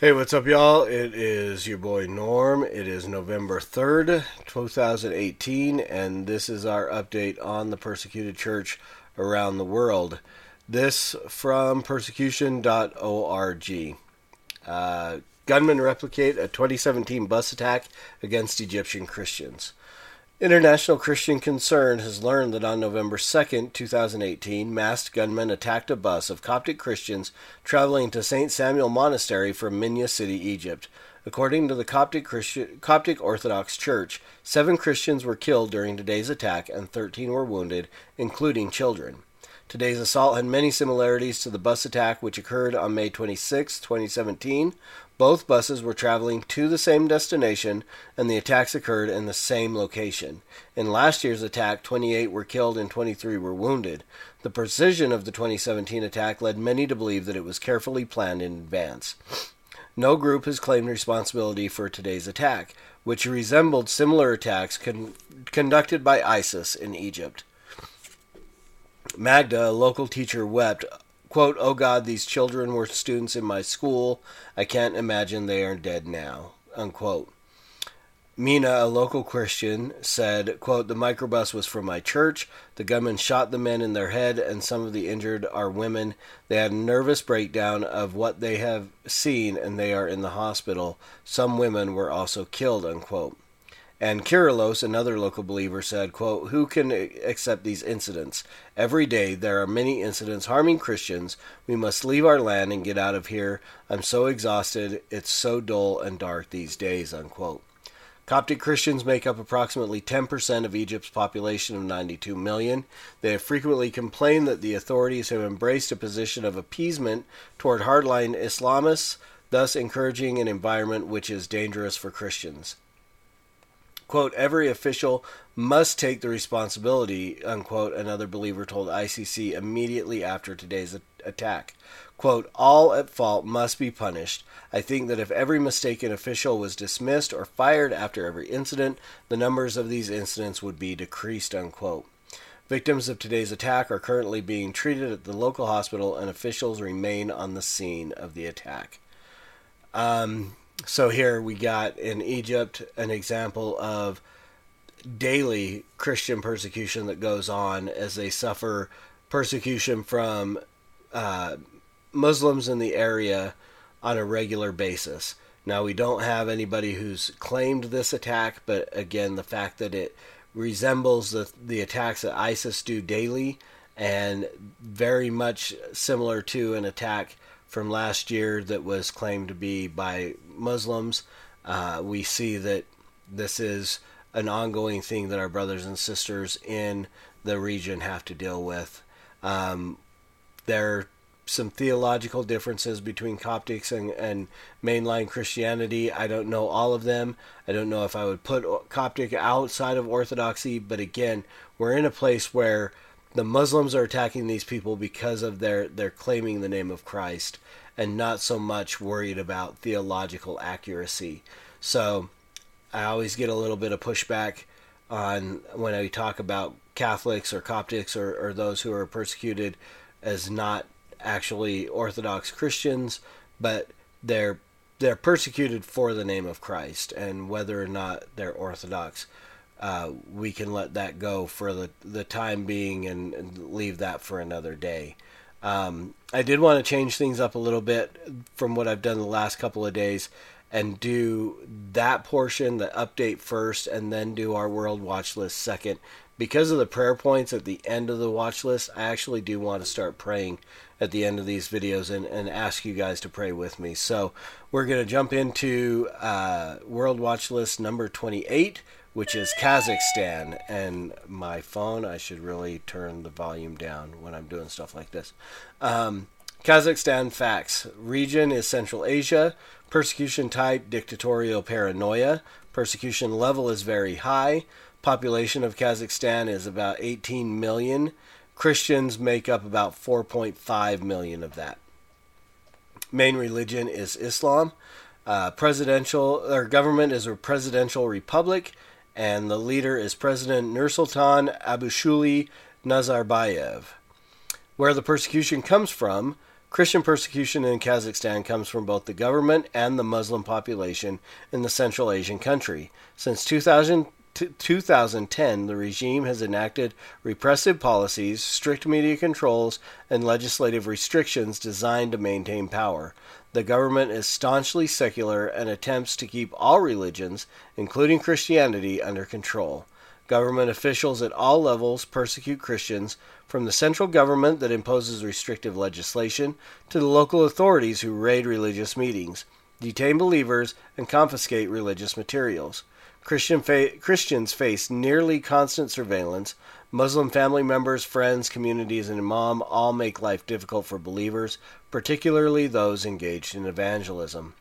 Hey, what's up, y'all? It is your boy Norm. It is November 3rd, 2018, and this is our update on the persecuted church around the world. This from persecution.org. Uh, gunmen replicate a 2017 bus attack against Egyptian Christians. International Christian Concern has learned that on November 2, 2018, masked gunmen attacked a bus of Coptic Christians traveling to St. Samuel Monastery from Minya City, Egypt. According to the Coptic, Christian, Coptic Orthodox Church, seven Christians were killed during today's attack and 13 were wounded, including children. Today's assault had many similarities to the bus attack which occurred on May 26, 2017. Both buses were traveling to the same destination, and the attacks occurred in the same location. In last year's attack, 28 were killed and 23 were wounded. The precision of the 2017 attack led many to believe that it was carefully planned in advance. No group has claimed responsibility for today's attack, which resembled similar attacks con- conducted by ISIS in Egypt. Magda, a local teacher, wept Quote, Oh God, these children were students in my school. I can't imagine they are dead now. Unquote. Mina, a local Christian, said, quote, The microbus was from my church. The gunmen shot the men in their head, and some of the injured are women. They had a nervous breakdown of what they have seen, and they are in the hospital. Some women were also killed, unquote. And Kyrillos, another local believer, said, quote, Who can accept these incidents? Every day there are many incidents harming Christians. We must leave our land and get out of here. I'm so exhausted. It's so dull and dark these days, unquote. Coptic Christians make up approximately 10% of Egypt's population of 92 million. They have frequently complained that the authorities have embraced a position of appeasement toward hardline Islamists, thus encouraging an environment which is dangerous for Christians quote, every official must take the responsibility, unquote, another believer told ICC immediately after today's attack. Quote, all at fault must be punished. I think that if every mistaken official was dismissed or fired after every incident, the numbers of these incidents would be decreased, unquote. Victims of today's attack are currently being treated at the local hospital, and officials remain on the scene of the attack. Um, so here we got in Egypt an example of daily Christian persecution that goes on as they suffer persecution from uh, Muslims in the area on a regular basis. Now, we don't have anybody who's claimed this attack, but again, the fact that it resembles the, the attacks that ISIS do daily and very much similar to an attack from last year that was claimed to be by Muslims. Uh, we see that this is an ongoing thing that our brothers and sisters in the region have to deal with. Um, there are some theological differences between Coptics and, and mainline Christianity. I don't know all of them. I don't know if I would put Coptic outside of Orthodoxy, but again, we're in a place where the Muslims are attacking these people because of their their claiming the name of Christ and not so much worried about theological accuracy. So I always get a little bit of pushback on when I talk about Catholics or Coptics or, or those who are persecuted as not actually Orthodox Christians, but they're they're persecuted for the name of Christ, and whether or not they're Orthodox uh, we can let that go for the, the time being and, and leave that for another day. Um, I did want to change things up a little bit from what I've done the last couple of days and do that portion, the update first, and then do our world watch list second. Because of the prayer points at the end of the watch list, I actually do want to start praying at the end of these videos and, and ask you guys to pray with me. So we're going to jump into uh, world watch list number 28 which is Kazakhstan. And my phone, I should really turn the volume down when I'm doing stuff like this. Um, Kazakhstan facts. Region is Central Asia. Persecution type dictatorial paranoia. Persecution level is very high. Population of Kazakhstan is about 18 million. Christians make up about 4.5 million of that. Main religion is Islam. Uh, presidential or government is a presidential republic and the leader is President Nursultan Abishuli Nazarbayev. Where the persecution comes from, Christian persecution in Kazakhstan comes from both the government and the Muslim population in the Central Asian country. Since 2000, 2010, the regime has enacted repressive policies, strict media controls, and legislative restrictions designed to maintain power. The government is staunchly secular and attempts to keep all religions, including Christianity, under control. Government officials at all levels persecute Christians, from the central government that imposes restrictive legislation to the local authorities who raid religious meetings, detain believers, and confiscate religious materials. Christian fa- Christians face nearly constant surveillance. Muslim family members, friends, communities, and imam all make life difficult for believers, particularly those engaged in evangelism.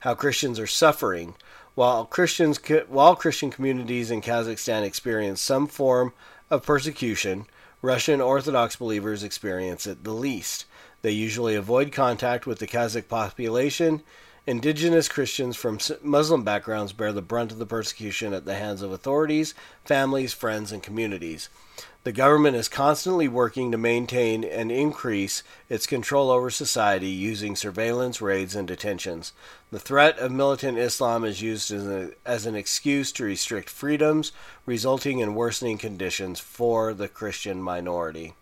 How Christians are suffering. While Christians, while Christian communities in Kazakhstan experience some form of persecution, Russian Orthodox believers experience it the least. They usually avoid contact with the Kazakh population. Indigenous Christians from Muslim backgrounds bear the brunt of the persecution at the hands of authorities, families, friends, and communities. The government is constantly working to maintain and increase its control over society using surveillance, raids, and detentions. The threat of militant Islam is used as, a, as an excuse to restrict freedoms, resulting in worsening conditions for the Christian minority.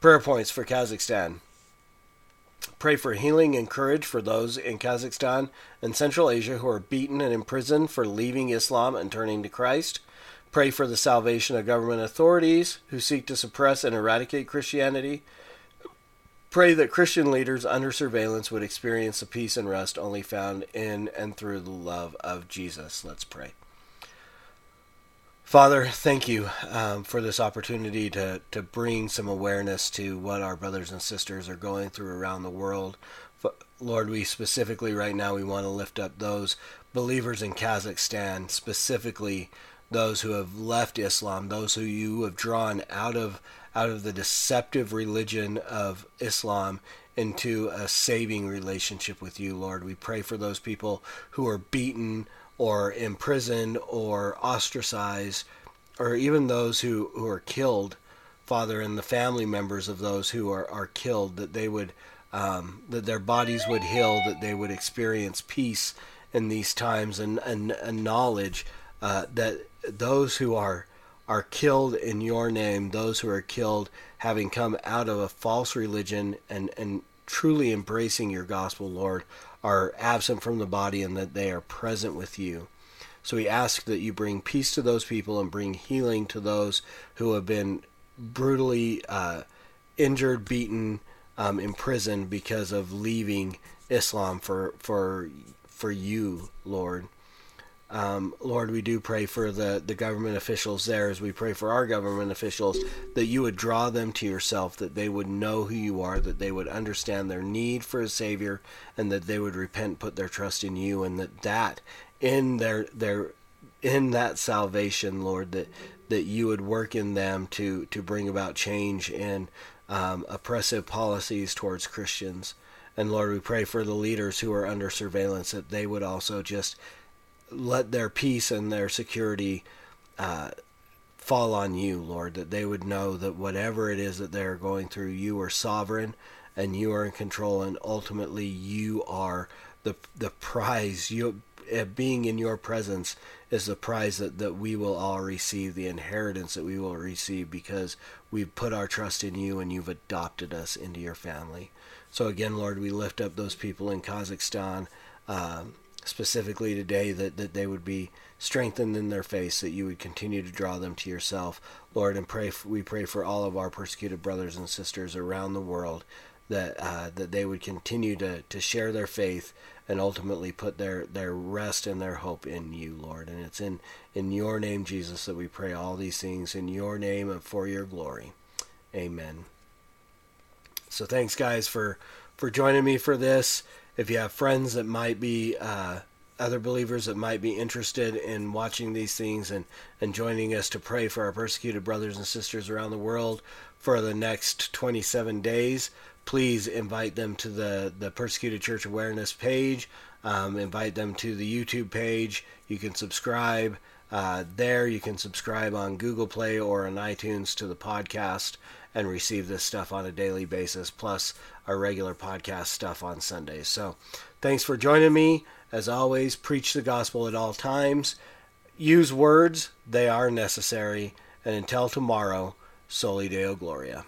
Prayer points for Kazakhstan. Pray for healing and courage for those in Kazakhstan and Central Asia who are beaten and imprisoned for leaving Islam and turning to Christ. Pray for the salvation of government authorities who seek to suppress and eradicate Christianity. Pray that Christian leaders under surveillance would experience the peace and rest only found in and through the love of Jesus. Let's pray. Father, thank you um, for this opportunity to, to bring some awareness to what our brothers and sisters are going through around the world. Lord, we specifically right now we want to lift up those believers in Kazakhstan, specifically those who have left Islam, those who you have drawn out of out of the deceptive religion of Islam into a saving relationship with you, Lord. We pray for those people who are beaten or imprisoned or ostracized, or even those who, who are killed, Father, and the family members of those who are, are killed, that they would um, that their bodies would heal, that they would experience peace in these times and, and, and knowledge uh, that those who are are killed in your name, those who are killed having come out of a false religion and, and truly embracing your gospel, Lord, are absent from the body and that they are present with you. So we ask that you bring peace to those people and bring healing to those who have been brutally uh, injured, beaten, um, imprisoned because of leaving Islam for for for you, Lord. Um, Lord, we do pray for the, the government officials there as we pray for our government officials that you would draw them to yourself, that they would know who you are, that they would understand their need for a Savior, and that they would repent, put their trust in you, and that that in their their in that salvation, Lord, that that you would work in them to to bring about change in um, oppressive policies towards Christians. And Lord, we pray for the leaders who are under surveillance that they would also just let their peace and their security uh, fall on you, Lord, that they would know that whatever it is that they're going through, you are sovereign and you are in control, and ultimately you are the the prize. You uh, being in your presence is the prize that, that we will all receive, the inheritance that we will receive because we've put our trust in you and you've adopted us into your family. So again, Lord, we lift up those people in Kazakhstan. Um, specifically today that, that they would be strengthened in their faith that you would continue to draw them to yourself. Lord and pray we pray for all of our persecuted brothers and sisters around the world that uh, that they would continue to, to share their faith and ultimately put their, their rest and their hope in you lord. And it's in in your name jesus that we pray all these things in your name and for your glory. Amen. So thanks guys for for joining me for this if you have friends that might be uh, other believers that might be interested in watching these things and, and joining us to pray for our persecuted brothers and sisters around the world for the next 27 days, please invite them to the, the Persecuted Church Awareness page. Um, invite them to the YouTube page. You can subscribe. Uh, there you can subscribe on Google Play or on iTunes to the podcast and receive this stuff on a daily basis, plus our regular podcast stuff on Sundays. So thanks for joining me. As always, preach the gospel at all times. Use words, they are necessary. And until tomorrow, Soli Deo Gloria.